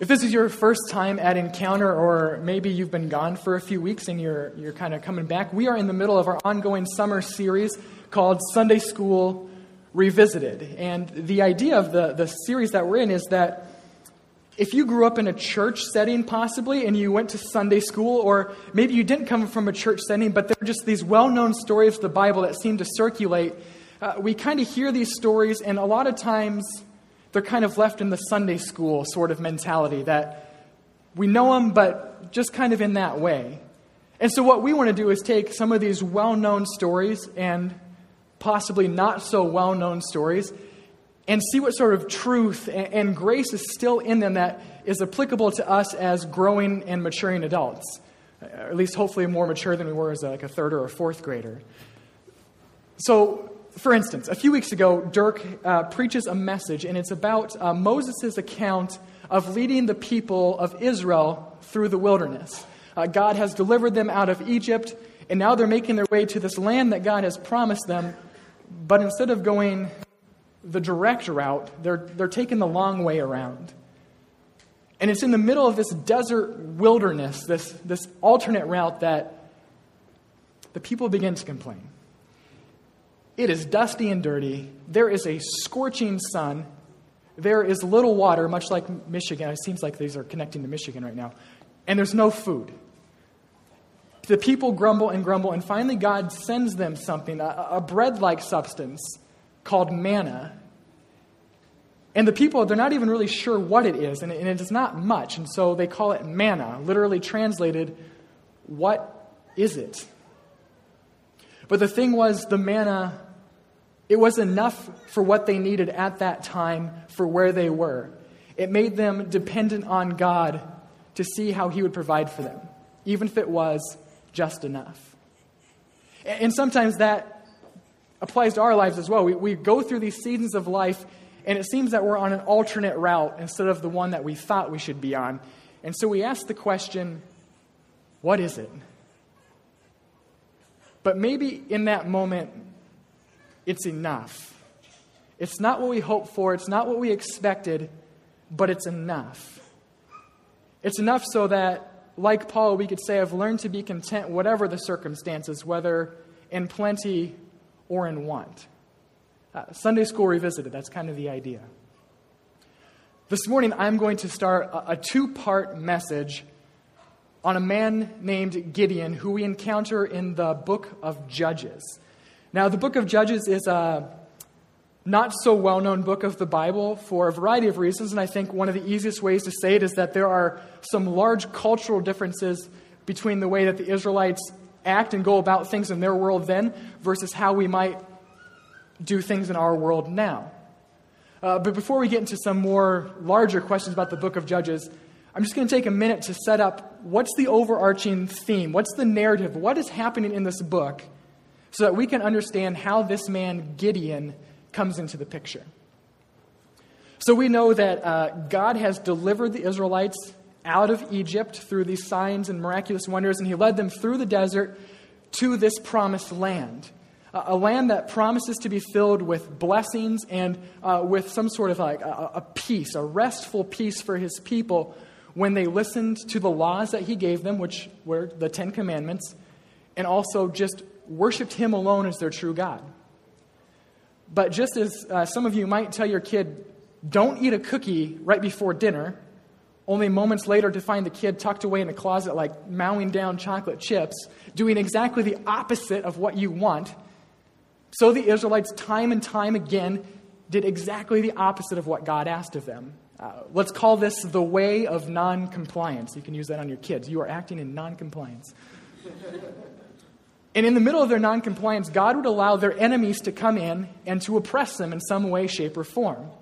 If this is your first time at Encounter, or maybe you've been gone for a few weeks and you're, you're kind of coming back, we are in the middle of our ongoing summer series called Sunday School Revisited. And the idea of the, the series that we're in is that if you grew up in a church setting, possibly, and you went to Sunday school, or maybe you didn't come from a church setting, but there are just these well known stories of the Bible that seem to circulate, uh, we kind of hear these stories, and a lot of times they're kind of left in the Sunday school sort of mentality that we know them, but just kind of in that way. And so, what we want to do is take some of these well known stories and possibly not so well known stories and see what sort of truth and grace is still in them that is applicable to us as growing and maturing adults. At least, hopefully, more mature than we were as like a third or a fourth grader. So, for instance, a few weeks ago, Dirk uh, preaches a message, and it's about uh, Moses' account of leading the people of Israel through the wilderness. Uh, God has delivered them out of Egypt, and now they're making their way to this land that God has promised them. But instead of going the direct route, they're, they're taking the long way around. And it's in the middle of this desert wilderness, this, this alternate route, that the people begin to complain. It is dusty and dirty. There is a scorching sun. There is little water, much like Michigan. It seems like these are connecting to Michigan right now. And there's no food. The people grumble and grumble, and finally, God sends them something, a, a bread like substance called manna. And the people, they're not even really sure what it is, and it is not much. And so they call it manna, literally translated, what is it? But the thing was, the manna it was enough for what they needed at that time for where they were. It made them dependent on God to see how He would provide for them, even if it was just enough. And sometimes that applies to our lives as well. We, we go through these seasons of life, and it seems that we're on an alternate route instead of the one that we thought we should be on. And so we ask the question what is it? But maybe in that moment, it's enough. It's not what we hoped for, it's not what we expected, but it's enough. It's enough so that, like Paul, we could say, I've learned to be content whatever the circumstances, whether in plenty or in want. Uh, Sunday School Revisited, that's kind of the idea. This morning, I'm going to start a, a two part message on a man named Gideon who we encounter in the book of Judges. Now, the book of Judges is a not so well known book of the Bible for a variety of reasons, and I think one of the easiest ways to say it is that there are some large cultural differences between the way that the Israelites act and go about things in their world then versus how we might do things in our world now. Uh, but before we get into some more larger questions about the book of Judges, I'm just going to take a minute to set up what's the overarching theme, what's the narrative, what is happening in this book so that we can understand how this man, Gideon, comes into the picture. So we know that uh, God has delivered the Israelites out of Egypt through these signs and miraculous wonders, and he led them through the desert to this promised land. A land that promises to be filled with blessings and uh, with some sort of like a, a peace, a restful peace for his people when they listened to the laws that he gave them, which were the Ten Commandments, and also just worshiped him alone as their true God. But just as uh, some of you might tell your kid, don't eat a cookie right before dinner, only moments later to find the kid tucked away in a closet, like mowing down chocolate chips, doing exactly the opposite of what you want. So the Israelites, time and time again, did exactly the opposite of what God asked of them. Uh, let's call this the way of non compliance. You can use that on your kids. You are acting in non compliance. And in the middle of their noncompliance, God would allow their enemies to come in and to oppress them in some way, shape, or form.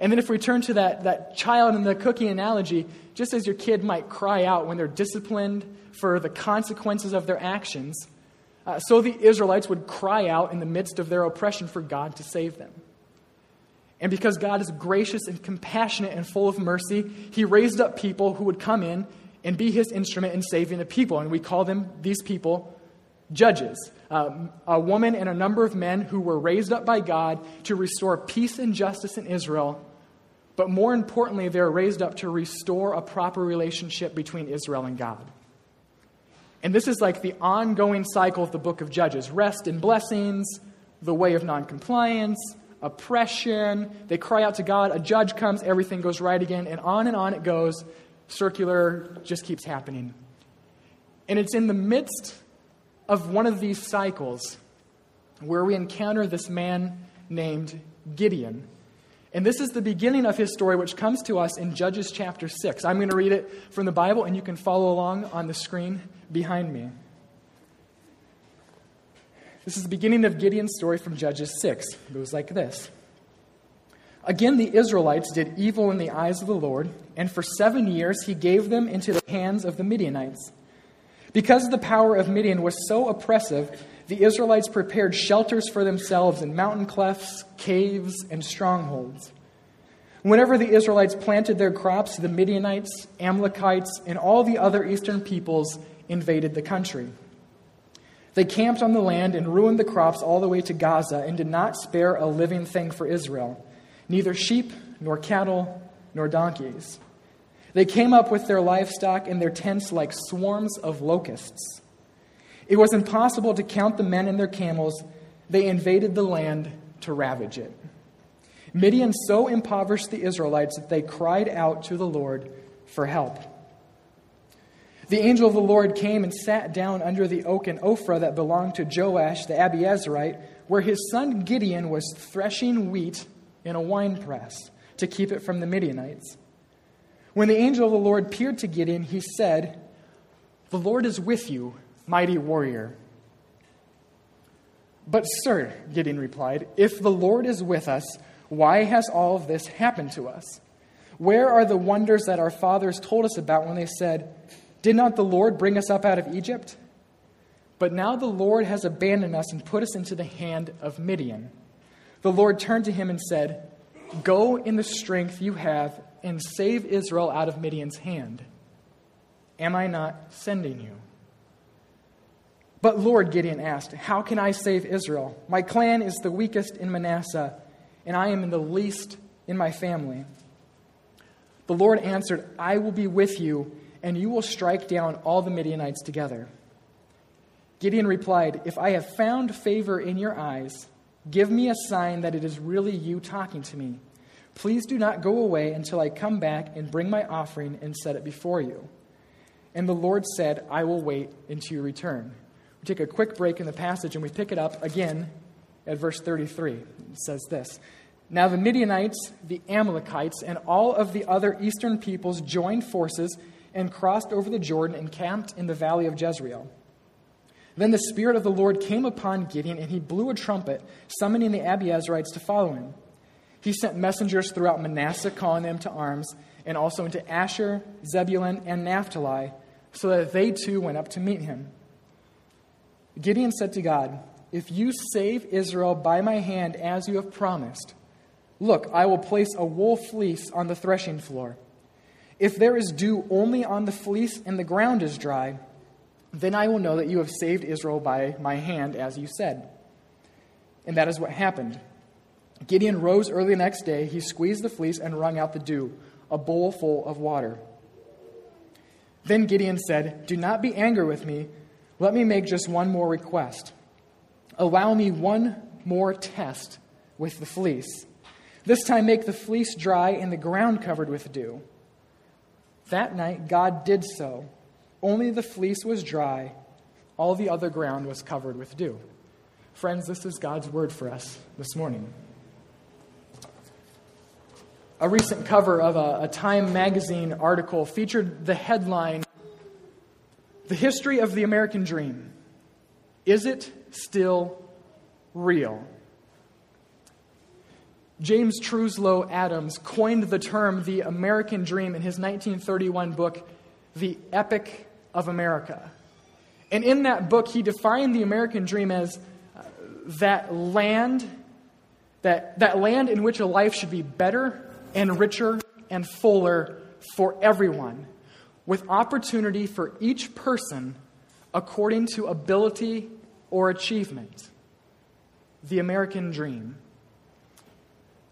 And then, if we turn to that, that child in the cookie analogy, just as your kid might cry out when they're disciplined for the consequences of their actions, uh, so the Israelites would cry out in the midst of their oppression for God to save them. And because God is gracious and compassionate and full of mercy, He raised up people who would come in and be His instrument in saving the people. And we call them, these people, judges, um, a woman and a number of men who were raised up by God to restore peace and justice in Israel. But more importantly, they're raised up to restore a proper relationship between Israel and God. And this is like the ongoing cycle of the book of Judges rest and blessings, the way of noncompliance, oppression. They cry out to God, a judge comes, everything goes right again, and on and on it goes. Circular just keeps happening. And it's in the midst of one of these cycles where we encounter this man named Gideon. And this is the beginning of his story, which comes to us in Judges chapter 6. I'm going to read it from the Bible, and you can follow along on the screen behind me. This is the beginning of Gideon's story from Judges 6. It goes like this Again, the Israelites did evil in the eyes of the Lord, and for seven years he gave them into the hands of the Midianites. Because the power of Midian was so oppressive, the Israelites prepared shelters for themselves in mountain clefts, caves, and strongholds. Whenever the Israelites planted their crops, the Midianites, Amalekites, and all the other eastern peoples invaded the country. They camped on the land and ruined the crops all the way to Gaza and did not spare a living thing for Israel, neither sheep, nor cattle, nor donkeys. They came up with their livestock and their tents like swarms of locusts. It was impossible to count the men and their camels. They invaded the land to ravage it. Midian so impoverished the Israelites that they cried out to the Lord for help. The angel of the Lord came and sat down under the oak in Ophrah that belonged to Joash the Abiezrite, where his son Gideon was threshing wheat in a winepress to keep it from the Midianites. When the angel of the Lord appeared to Gideon, he said, The Lord is with you, mighty warrior. But, sir, Gideon replied, if the Lord is with us, why has all of this happened to us? Where are the wonders that our fathers told us about when they said, Did not the Lord bring us up out of Egypt? But now the Lord has abandoned us and put us into the hand of Midian. The Lord turned to him and said, Go in the strength you have and save Israel out of Midian's hand. Am I not sending you? But Lord, Gideon asked, How can I save Israel? My clan is the weakest in Manasseh, and I am in the least in my family. The Lord answered, I will be with you, and you will strike down all the Midianites together. Gideon replied, If I have found favor in your eyes, give me a sign that it is really you talking to me. Please do not go away until I come back and bring my offering and set it before you. And the Lord said, I will wait until you return. We take a quick break in the passage and we pick it up again at verse 33. It says this Now the Midianites, the Amalekites, and all of the other eastern peoples joined forces and crossed over the Jordan and camped in the valley of Jezreel. Then the Spirit of the Lord came upon Gideon, and he blew a trumpet, summoning the Abiezrites to follow him. He sent messengers throughout Manasseh, calling them to arms, and also into Asher, Zebulun, and Naphtali, so that they too went up to meet him. Gideon said to God, If you save Israel by my hand as you have promised, look, I will place a wool fleece on the threshing floor. If there is dew only on the fleece and the ground is dry, then I will know that you have saved Israel by my hand, as you said. And that is what happened. Gideon rose early the next day. He squeezed the fleece and wrung out the dew, a bowl full of water. Then Gideon said, Do not be angry with me let me make just one more request. Allow me one more test with the fleece. This time, make the fleece dry and the ground covered with dew. That night, God did so. Only the fleece was dry, all the other ground was covered with dew. Friends, this is God's word for us this morning. A recent cover of a, a Time magazine article featured the headline the history of the American dream. Is it still real? James Truslow Adams coined the term the American dream in his 1931 book, The Epic of America. And in that book, he defined the American dream as uh, that land, that, that land in which a life should be better and richer and fuller for everyone with opportunity for each person according to ability or achievement. The American dream.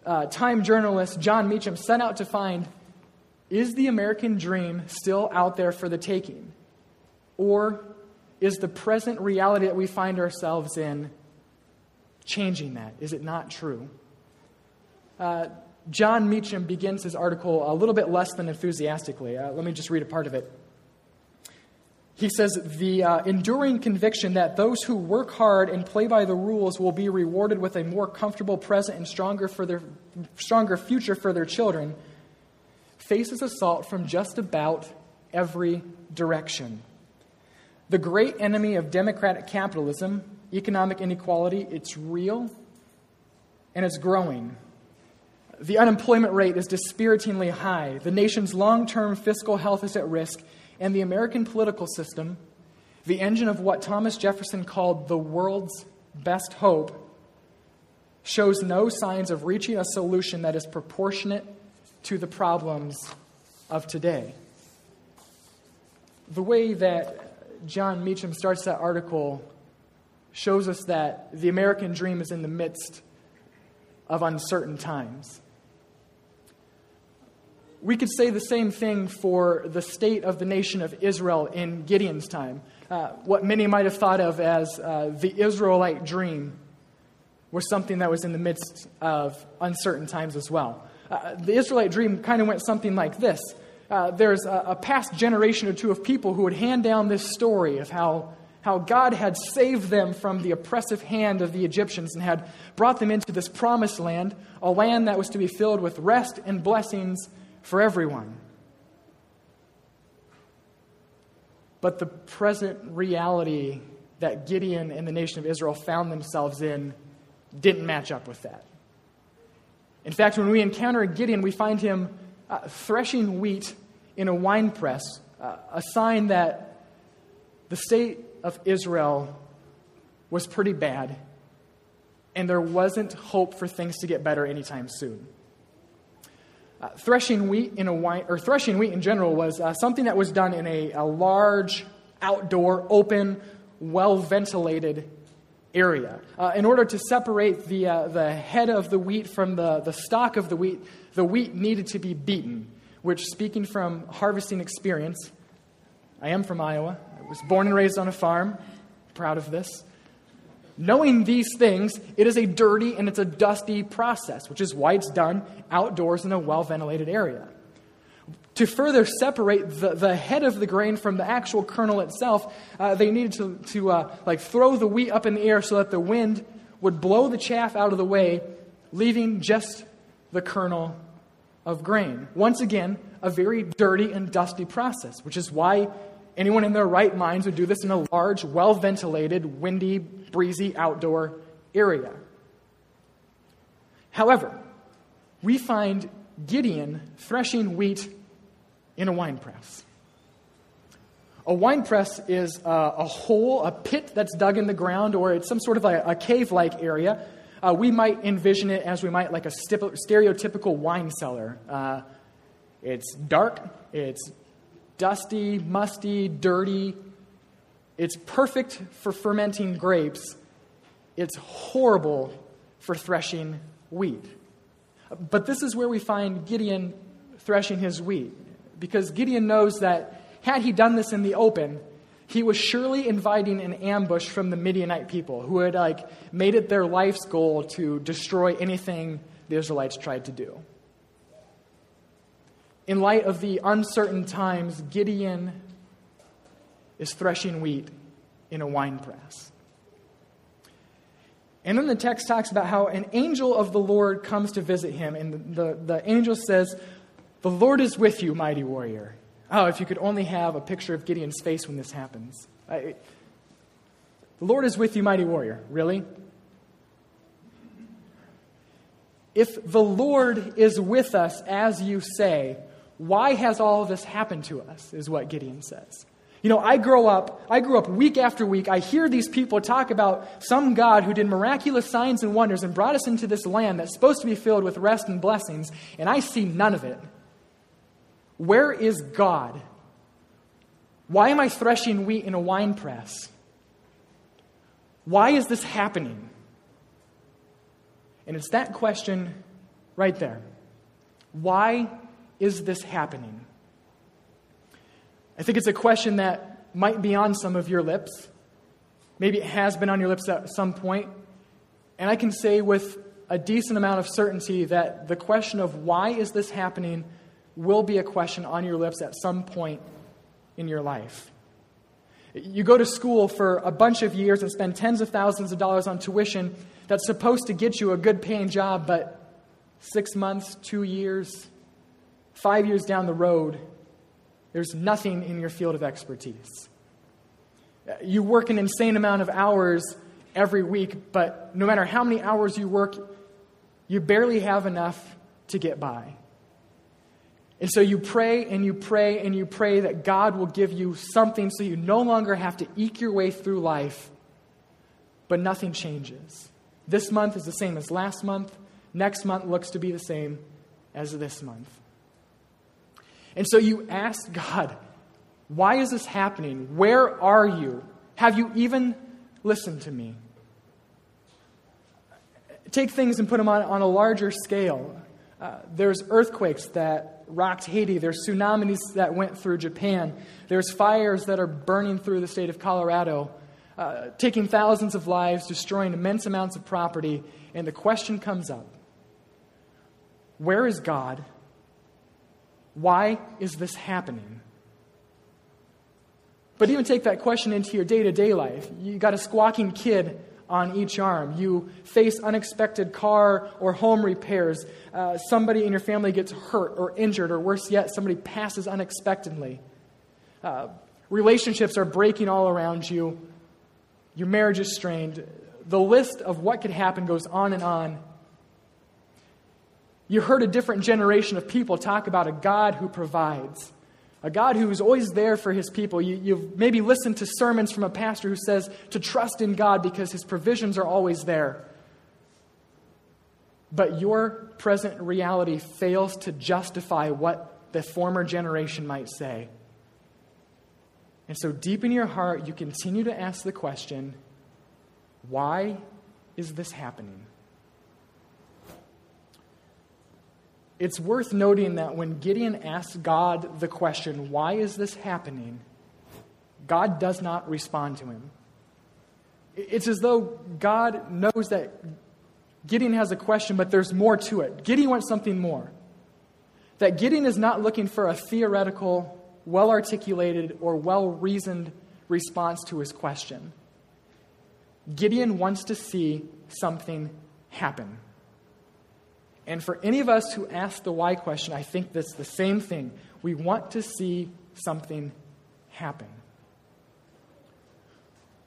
uh, Time journalist Jon Meacham set out to find is the American dream still out there for the taking? Or is the present reality that we find ourselves in changing that? Is it not true? Uh, Jon Meacham begins his article a little bit less than enthusiastically. Uh, let me just read a part of it. He says, The uh, enduring conviction that those who work hard and play by the rules will be rewarded with a more comfortable present and stronger, for their, stronger future for their children faces assault from just about every direction. The great enemy of democratic capitalism, economic inequality, it's real and it's growing. The unemployment rate is dispiritingly high. The nation's long term fiscal health is at risk and the American political system, the engine of what Thomas Jefferson called the world's best hope, shows no signs of reaching a solution that is proportionate to the problems of today. The way that Jon Meacham starts that article shows us that the American dream is in the midst of uncertain times. We could say the same thing for the state of the nation of Israel in Gideon's time. Uh, what many might have thought of as uh, the Israelite dream was something that was in the midst of uncertain times as well. Uh, the Israelite dream kind of went something like this uh, there's a, a past generation or two of people who would hand down this story of how how God had saved them from the oppressive hand of the Egyptians and had brought them into this promised land, a land that was to be filled with rest and blessings for everyone. But the present reality that Gideon and the nation of Israel found themselves in didn't match up with that. In fact, when we encounter Gideon, we find him uh, threshing wheat in a wine press, uh, a sign that the state of Israel was pretty bad, and there wasn't hope for things to get better anytime soon. Uh, threshing wheat in a wine, or threshing wheat in general, was uh, something that was done in a, a large, outdoor, open, well ventilated area. Uh, in order to separate the, uh, the head of the wheat from the, the stalk of the wheat, the wheat needed to be beaten, which, speaking from harvesting experience, I am from Iowa. I was born and raised on a farm. Proud of this. Knowing these things, it is a dirty and it's a dusty process, which is why it's done outdoors in a well ventilated area. To further separate the, the head of the grain from the actual kernel itself, uh, they needed to, to uh, like throw the wheat up in the air so that the wind would blow the chaff out of the way, leaving just the kernel of grain. Once again, a very dirty and dusty process, which is why Anyone in their right minds would do this in a large, well ventilated, windy, breezy outdoor area. However, we find Gideon threshing wheat in a wine press. A wine press is a, a, hole, a pit that's dug in the ground, or it's some sort of a, a cave like area. Uh, we might envision it as we might like a stereotypical wine cellar. Uh, it's dark, it's dusty, musty, dirty. It's perfect for fermenting grapes. It's horrible for threshing wheat. But this is where we find Gideon threshing his wheat. Because Gideon knows that had he done this in the open, he was surely inviting an ambush from the Midianite people who had like made it their life's goal to destroy anything the Israelites tried to do. In light of the uncertain times, Gideon is threshing wheat in a wine press. And then the text talks about how an angel of the Lord comes to visit him, and the, the, the, angel says, The Lord is with you, mighty warrior. Oh, if you could only have a picture of Gideon's face when this happens. I, the Lord is with you, mighty warrior. Really? If the Lord is with us, as you say, why has all of this happened to us? Is what Gideon says. You know, I grow up, I grew up week after week. I hear these people talk about some God who did miraculous signs and wonders and brought us into this land that's supposed to be filled with rest and blessings, and I see none of it. Where is God? Why am I threshing wheat in a wine press? Why is this happening? And it's that question right there. Why is this happening? I think it's a question that might be on some of your lips. Maybe it has been on your lips at some point. And I can say with a decent amount of certainty that the question of why is this happening will be a question on your lips at some point in your life. You go to school for a bunch of years and spend tens of thousands of dollars on tuition that's supposed to get you a good paying job, but six months, two years, five years down the road, there's nothing in your field of expertise. You work an insane amount of hours every week, but no matter how many hours you work, you barely have enough to get by. And so you pray and you pray and you pray that God will give you something so you no longer have to eke your way through life, but nothing changes. This month is the same as last month. Next month looks to be the same as this month. And so you ask God, why is this happening? Where are you? Have you even listened to me? Take things and put them on, on a larger scale. Uh, there's earthquakes that rocked Haiti. There's tsunamis that went through Japan. There's fires that are burning through the state of Colorado, uh, taking thousands of lives, destroying immense amounts of property. And the question comes up where is God? Why is this happening? But even take that question into your day to day life. You got a squawking kid on each arm. You face unexpected car or home repairs. Uh, somebody in your family gets hurt or injured, or worse yet, somebody passes unexpectedly. Uh, relationships are breaking all around you. Your marriage is strained. The list of what could happen goes on and on. You heard a different generation of people talk about a God who provides a God who is always there for his people. You, you've maybe listened to sermons from a pastor who says to trust in God because his provisions are always there. But your present reality fails to justify what the former generation might say. And so, deep in your heart, you continue to ask the question why is this happening? It's worth noting that when Gideon asks God the question, why is this happening? God does not respond to him. It's as though God knows that Gideon has a question, but there's more to it. Gideon wants something more. That Gideon is not looking for a theoretical, well articulated, or well reasoned response to his question. Gideon wants to see something happen. And for any of us who ask the why question, I think that's the same thing. We want to see something happen.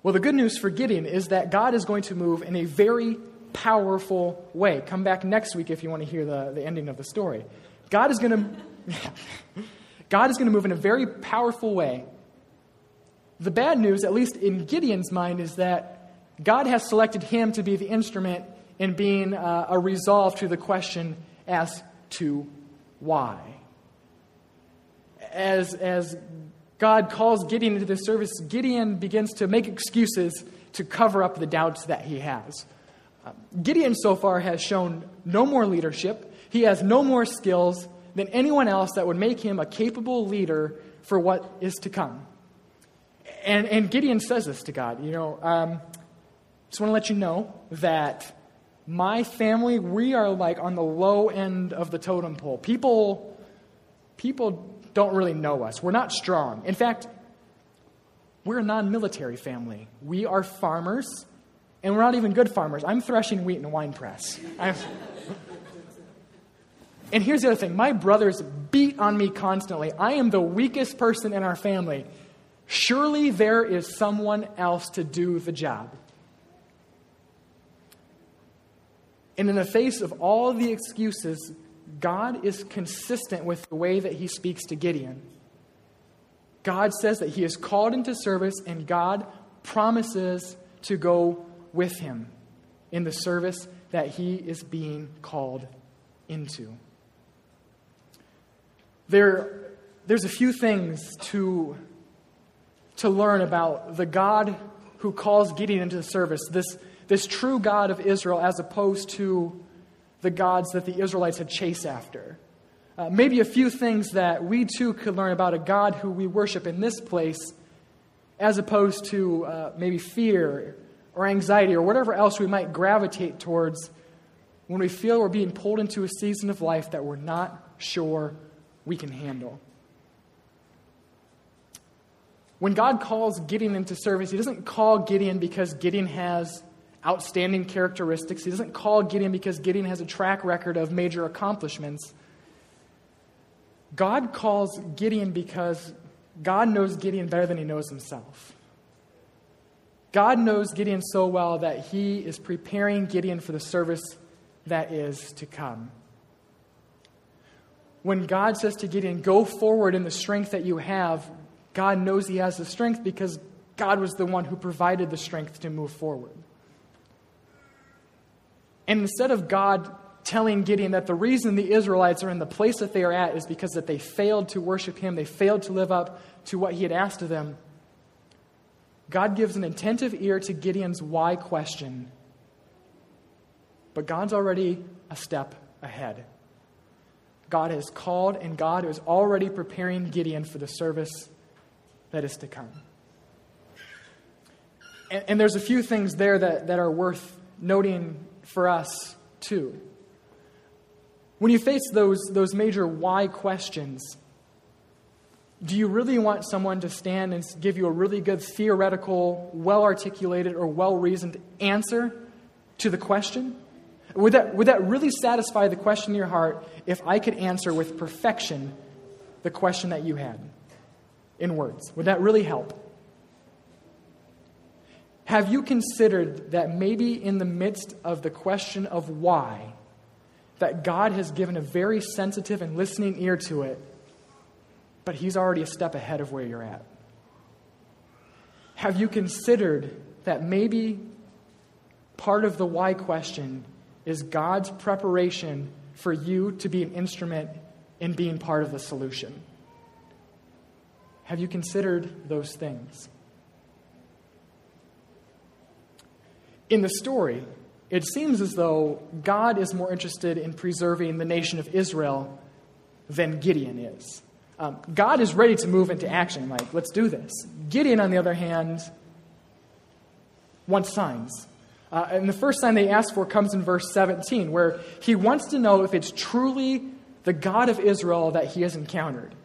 Well, the good news for Gideon is that God is going to move in a very powerful way. Come back next week if you want to hear the, the ending of the story. God is going to God is going to move in a very powerful way. The bad news, at least in Gideon's mind, is that God has selected him to be the instrument in being uh, a resolve to the question as to why. As, as God calls Gideon into the service, Gideon begins to make excuses to cover up the doubts that he has. Uh, Gideon so far has shown no more leadership. He has no more skills than anyone else that would make him a capable leader for what is to come. And, and Gideon says this to God, you know, um, just want to let you know that my family, we are like on the low end of the totem pole. People, people don't really know us. We're not strong. In fact, we're a non military family. We are farmers, and we're not even good farmers. I'm threshing wheat in a wine press. and here's the other thing my brothers beat on me constantly. I am the weakest person in our family. Surely there is someone else to do the job. And in the face of all the excuses, God is consistent with the way that he speaks to Gideon. God says that he is called into service, and God promises to go with him in the service that he is being called into. There, there's a few things to, to learn about the God who calls Gideon into service. This this true God of Israel as opposed to the gods that the Israelites had chased after. Uh, maybe a few things that we too could learn about a God who we worship in this place, as opposed to uh, maybe fear or anxiety or whatever else we might gravitate towards when we feel we're being pulled into a season of life that we're not sure we can handle. When God calls Gideon into service, He doesn't call Gideon because Gideon has outstanding characteristics. He doesn't call Gideon because Gideon has a track record of major accomplishments. God calls Gideon because God knows Gideon better than he knows himself. God knows Gideon so well that he is preparing Gideon for the service that is to come. When God says to Gideon, Go forward in the strength that you have, God knows he has the strength because God was the one who provided the strength to move forward. And instead of God telling Gideon that the reason the Israelites are in the place that they are at is because that they failed to worship him, they failed to live up to what he had asked of them, God gives an attentive ear to Gideon's why question. But God's already a step ahead. God has called, and God is already preparing Gideon for the service that is to come. And, and there's a few things there that, that are worth noting for us, too. When you face those, those major why questions, do you really want someone to stand and give you a really good theoretical, well articulated, or well reasoned answer to the question? Would that, would that really satisfy the question in your heart if I could answer with perfection the question that you had in words? Would that really help? Have you considered that maybe in the midst of the question of why, that God has given a very sensitive and listening ear to it, but He's already a step ahead of where you're at? Have you considered that maybe part of the why question is God's preparation for you to be an instrument in being part of the solution? Have you considered those things? In the story, it seems as though God is more interested in preserving the nation of Israel than Gideon is. Um, God is ready to move into action, like, let's do this. Gideon, on the other hand, wants signs. Uh, and the first sign they ask for comes in verse 17, where he wants to know if it's truly the God of Israel that he has encountered.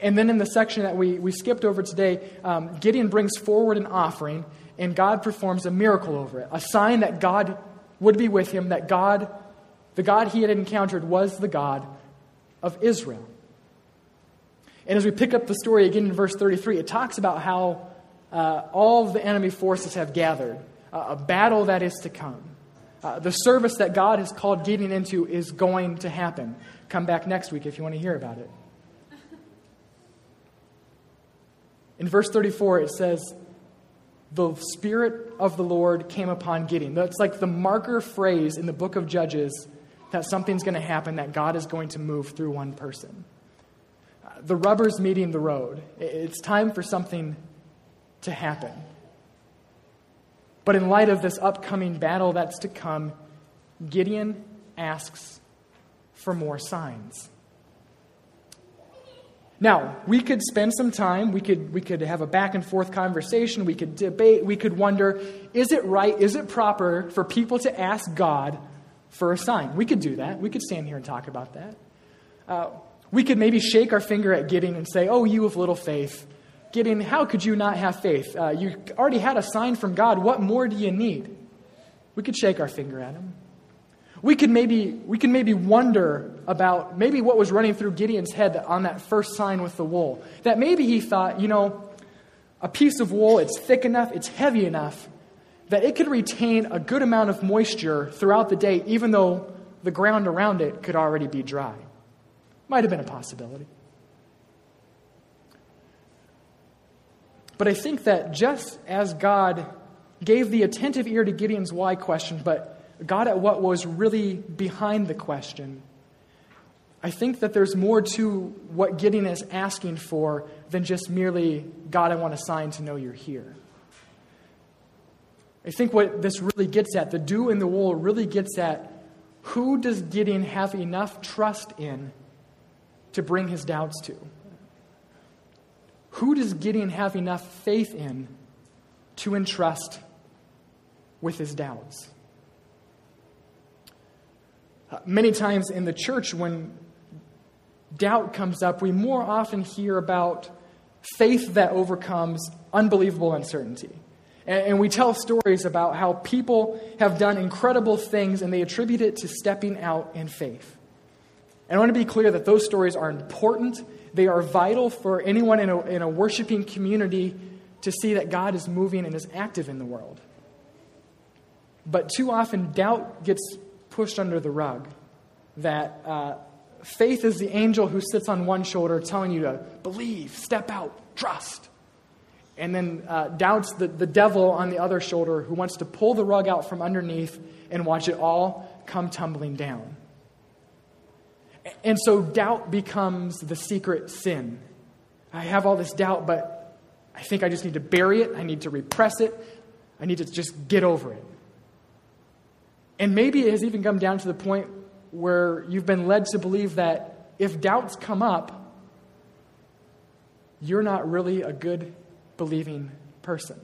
And then in the section that we, we skipped over today, um, Gideon brings forward an offering, and God performs a miracle over it, a sign that God would be with him, that God, the God he had encountered, was the God of Israel. And as we pick up the story again in verse 33, it talks about how uh, all the enemy forces have gathered, uh, a battle that is to come. Uh, the service that God has called Gideon into is going to happen. Come back next week if you want to hear about it. In verse 34, it says, The Spirit of the Lord came upon Gideon. That's like the marker phrase in the book of Judges that something's going to happen, that God is going to move through one person. The rubber's meeting the road. It's time for something to happen. But in light of this upcoming battle that's to come, Gideon asks for more signs. Now, we could spend some time, we could, we could have a back and forth conversation, we could debate, we could wonder is it right, is it proper for people to ask God for a sign? We could do that. We could stand here and talk about that. Uh, we could maybe shake our finger at Gideon and say, Oh, you of little faith. Gideon, how could you not have faith? Uh, you already had a sign from God. What more do you need? We could shake our finger at him we could maybe we can maybe wonder about maybe what was running through Gideon's head on that first sign with the wool. That maybe he thought, you know, a piece of wool, it's thick enough, it's heavy enough that it could retain a good amount of moisture throughout the day, even though the ground around it could already be dry. Might have been a possibility. But I think that just as God gave the attentive ear to Gideon's why question, but got at what was really behind the question. I think that there's more to what Gideon is asking for than just merely, God, I want a sign to know you're here. I think what this really gets at, the dew in the wool really gets at who does Gideon have enough trust in to bring his doubts to? Who does Gideon have enough faith in to entrust with his doubts? Uh, many times in the church, when doubt comes up, we more often hear about faith that overcomes unbelievable uncertainty. And, and we tell stories about how people have done incredible things and they attribute it to stepping out in faith. And I want to be clear that those stories are important. They are vital for anyone in a, in a worshiping community to see that God is moving and is active in the world. But too often, doubt gets pushed under the rug. That uh, faith is the angel who sits on one shoulder telling you to believe, step out, trust. And then uh, doubts the, the devil on the other shoulder who wants to pull the rug out from underneath and watch it all come tumbling down. And so doubt becomes the secret sin. I have all this doubt, but I think I just need to bury it. I need to repress it. I need to just get over it. And maybe it has even come down to the point where you've been led to believe that if doubts come up, you're not really a good believing person.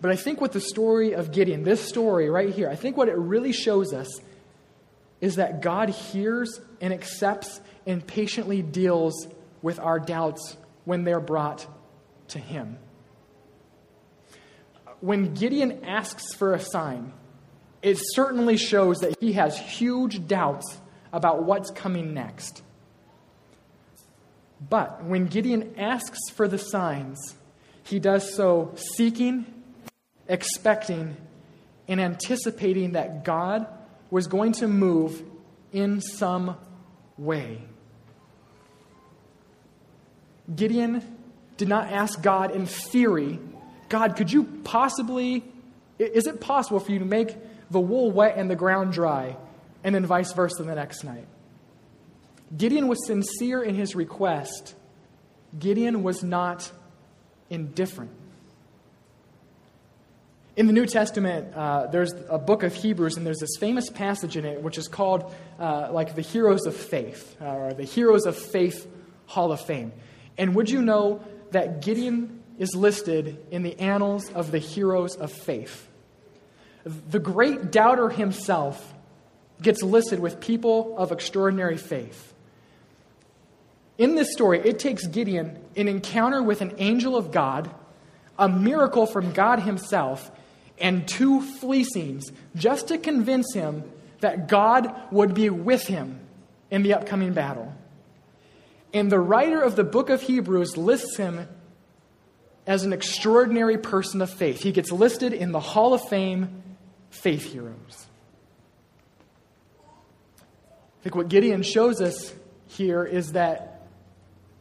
But I think what the story of Gideon, this story right here, I think what it really shows us is that God hears and accepts and patiently deals with our doubts when they're brought to Him. When Gideon asks for a sign, it certainly shows that he has huge doubts about what's coming next. But when Gideon asks for the signs, he does so seeking, expecting, and anticipating that God was going to move in some way. Gideon did not ask God in theory, God, could you possibly, is it possible for you to make the wool wet and the ground dry, and then vice versa the next night? Gideon was sincere in his request. Gideon was not indifferent. In the New Testament, uh, there's a book of Hebrews, and there's this famous passage in it which is called uh, like the Heroes of Faith, uh, or the Heroes of Faith Hall of Fame. And would you know that Gideon is listed in the annals of the Heroes of Faith? The great doubter himself gets listed with people of extraordinary faith. In this story, it takes Gideon an encounter with an angel of God, a miracle from God himself, and two fleecings just to convince him that God would be with him in the upcoming battle. And the writer of the book of Hebrews lists him as an extraordinary person of faith. He gets listed in the Hall of Fame faith heroes. I think what Gideon shows us here is that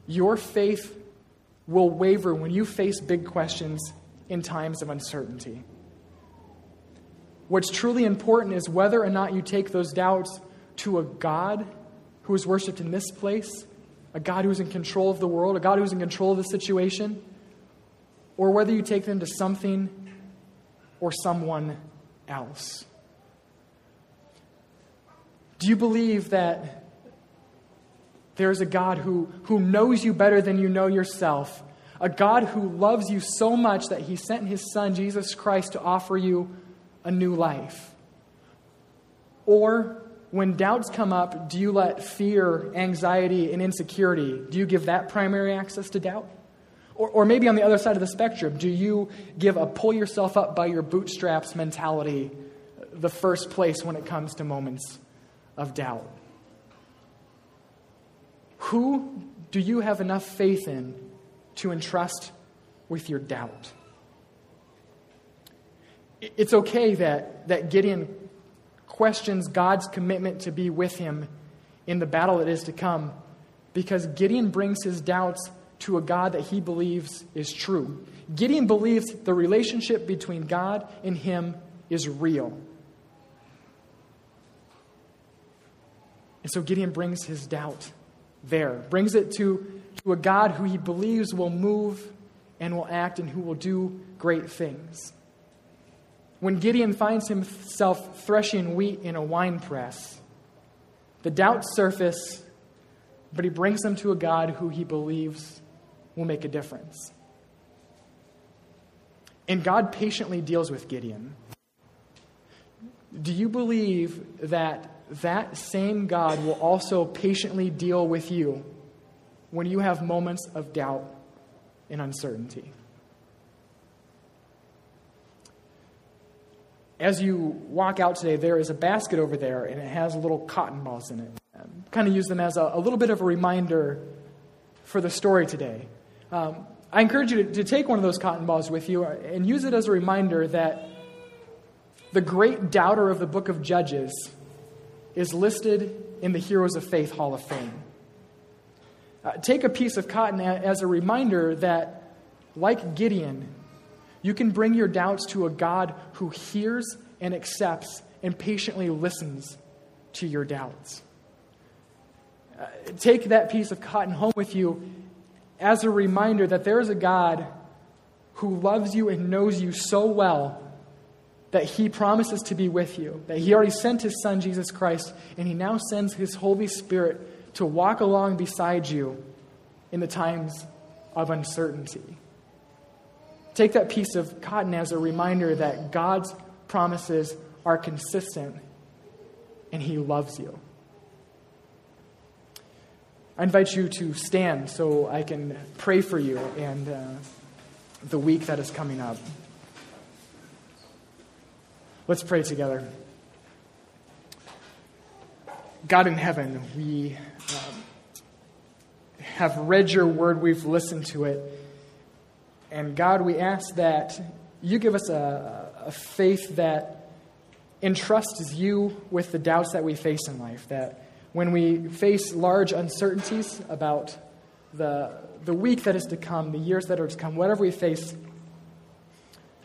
your faith will waver when you face big questions in times of uncertainty. What's truly important is whether or not you take those doubts to a God who is worshiped in this place, a God who is in control of the world, a God who is in control of the situation, or whether you take them to something or someone else. Do you believe that there's a God who, who knows you better than you know yourself, a God who loves you so much that he sent his son, Jesus Christ, to offer you a new life. Or when doubts come up, do you let fear, anxiety, and insecurity, do you give that primary access to doubt? Or, or maybe on the other side of the spectrum, do you give a pull yourself up by your bootstraps mentality the first place when it comes to moments of doubt? Who do you have enough faith in to entrust with your doubt? It's okay that, that Gideon questions God's commitment to be with him in the battle that is to come because Gideon brings his doubts to a God that he believes is true. Gideon believes the relationship between God and him is real. And so Gideon brings his doubt there, brings it to, to a God who he believes will move and will act and who will do great things. When Gideon finds himself threshing wheat in a wine press, the doubts surface, but he brings them to a God who he believes will make a difference. And God patiently deals with Gideon. Do you believe that that same God will also patiently deal with you when you have moments of doubt and uncertainty? As you walk out today, there is a basket over there, and it has little cotton balls in it. Um, kind of use them as a, a, little bit of a reminder for the story today. Um, I encourage you to, to take one of those cotton balls with you and use it as a reminder that the great doubter of the book of Judges is listed in the Heroes of Faith Hall of Fame. Uh, take a piece of cotton as a reminder that, like Gideon, you can bring your doubts to a God who hears and accepts and patiently listens to your doubts. Uh, take that piece of cotton home with you as a reminder that there is a God who loves you and knows you so well that he promises to be with you, that he already sent his son, Jesus Christ, and he now sends his Holy Spirit to walk along beside you in the times of uncertainty. Take that piece of cotton as a reminder that God's promises are consistent and He loves you. I invite you to stand so I can pray for you and uh, the week that is coming up. Let's pray together. God in heaven, we um, have read your word, we've listened to it. And God, we ask that you give us a, a faith that entrusts you with the doubts that we face in life. That when we face large uncertainties about the, the week that is to come, the years that are to come, whatever we face,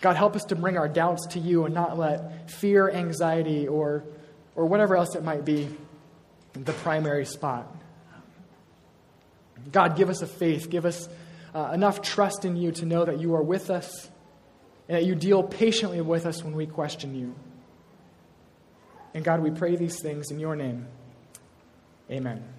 God, help us to bring our doubts to you and not let fear, anxiety, or, or whatever else it might be the primary spot. God, give us a faith, give us uh, enough trust in you to know that you are with us and that you deal patiently with us when we question you. And God, we pray these things in your name. Amen.